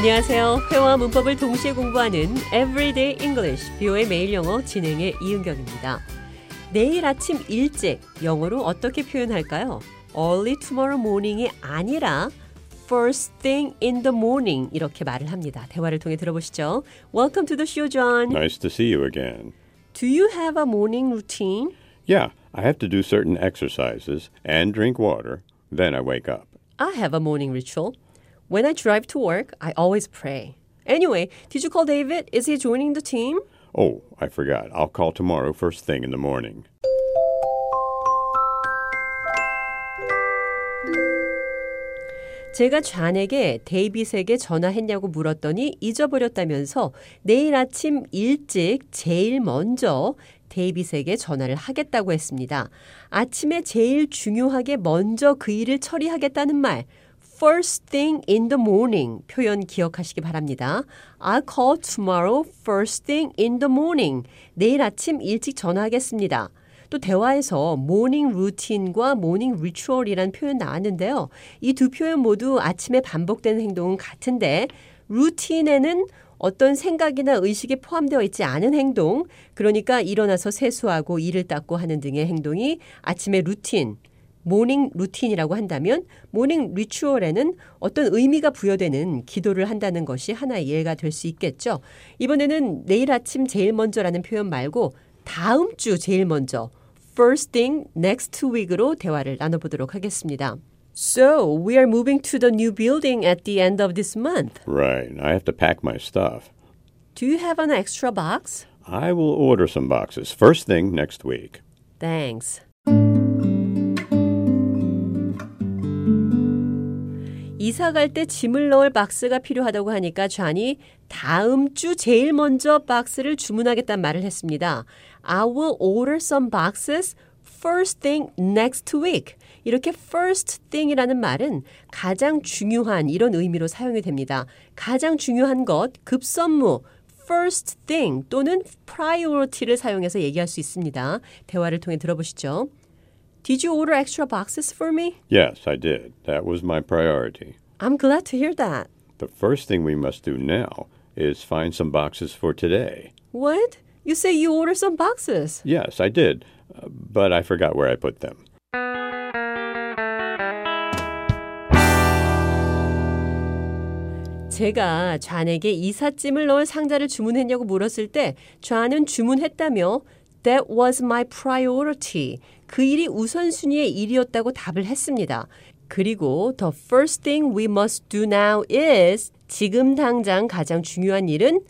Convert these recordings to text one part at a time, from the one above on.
안녕하세요. 회화 문법을 동시에 공부하는 Everyday English, 뷰의 매일 영어 진행의 이은경입니다. 내일 아침 일찍 영어로 어떻게 표현할까요? Early tomorrow morning이 아니라 First thing in the morning 이렇게 말을 합니다. 대화를 통해 들어보시죠. Welcome to the show, John. Nice to see you again. Do you have a morning routine? Yeah, I have to do certain exercises and drink water. Then I wake up. I have a morning ritual. When I drive to work, I always pray. Anyway, did you call David? Is he joining the team? Oh, I forgot. I'll call tomorrow first thing in the morning. 제가 좌에게 데이빗에게 전화했냐고 물었더니 잊어버렸다면서 내일 아침 일찍 제일 먼저 데이빗에게 전화를 하겠다고 했습니다. 아침에 제일 중요하게 먼저 그 일을 처리하겠다는 말 first thing in the morning 표현 기억하시기 바랍니다. I'll call tomorrow first thing in the morning. 내일 아침 일찍 전화하겠습니다. 또 대화에서 morning routine과 morning ritual이라는 표현 나왔는데요. 이 두 표현 모두 아침에 반복되는 행동은 같은데 routine에는 어떤 생각이나 의식이 포함되어 있지 않은 행동, 그러니까 일어나서 세수하고 이를 닦고 하는 등의 행동이 아침의 routine, morning routine이라고 한다면 morning ritual에는 어떤 의미가 부여되는 기도를 한다는 것이 하나의 예가 될 수 있겠죠. 이번에는 내일 아침 제일 먼저라는 표현 말고 다음 주 제일 먼저 first thing next week으로 대화를 나눠보도록 하겠습니다. So, we are moving to the new building at the end of this month. Right, I have to pack my stuff. Do you have an extra box? I will order some boxes first thing next week. Thanks. 이사 갈 때 짐을 넣을 박스가 필요하다고 하니까 좌니 다음 주 제일 먼저 박스를 주문하겠다는 말을 했습니다. I will order some boxes first thing next week. 이렇게 first thing이라는 말은 가장 중요한 이런 의미로 사용이 됩니다. 가장 중요한 것, 급선무, first thing 또는 priority를 사용해서 얘기할 수 있습니다. 대화를 통해 들어보시죠. Did you order extra boxes for me? Yes, I did. That was my priority. I'm glad to hear that. The first thing we must do now is find some boxes for today. What? You say you ordered some boxes. Yes, I did, uh, but I forgot where I put them. 제가 좌에게 이삿짐을 넣을 상자를 주문했냐고 물었을 때 좌는 주문했다며 That was my priority. 그 일이 우선순위의 일이었다고 답을 했습니다. 그리고 The first thing we must do now is 지금 당장 가장 중요한 일은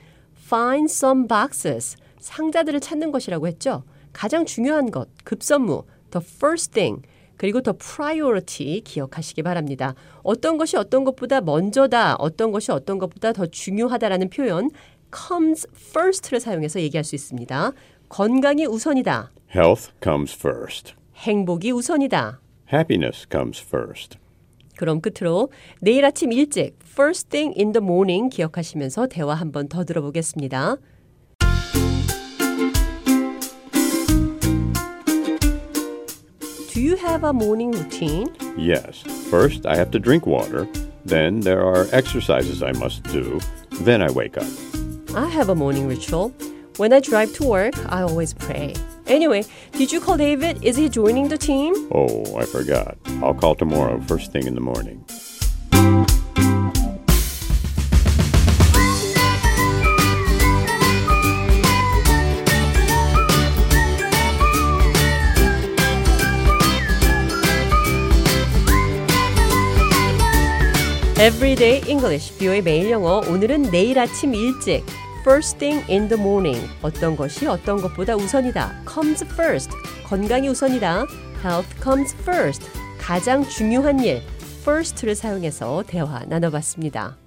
find some boxes. 상자들을 찾는 것이라고 했죠. 가장 중요한 것, 급선무, the first thing, 그리고 the priority 기억하시기 바랍니다. 어떤 것이 어떤 것보다 먼저다, 어떤 것이 어떤 것보다 더 중요하다라는 표현 comes first를 사용해서 얘기할 수 있습니다. 건강이 우선이다. Health comes first. 행복이 우선이다. Happiness comes first. 그럼 끝으로 내일 아침 일찍 first thing in the morning 기억하시면서 대화 한 번 더 들어보겠습니다. Do you have a morning routine? Yes. First, I have to drink water. Then there are exercises I must do. Then I wake up. I have a morning ritual. When I drive to work, I always pray. Anyway, did you call David? Is he joining the team? Oh, I forgot. I'll call tomorrow first thing in the morning. Everyday English, 뷰의 매일 영어. 오늘은 내일 아침 일찍. First thing in the morning. 어떤 것이 어떤 것보다 우선이다. comes first. 건강이 우선이다. health comes first. 가장 중요한 일. first를 사용해서 대화 나눠봤습니다.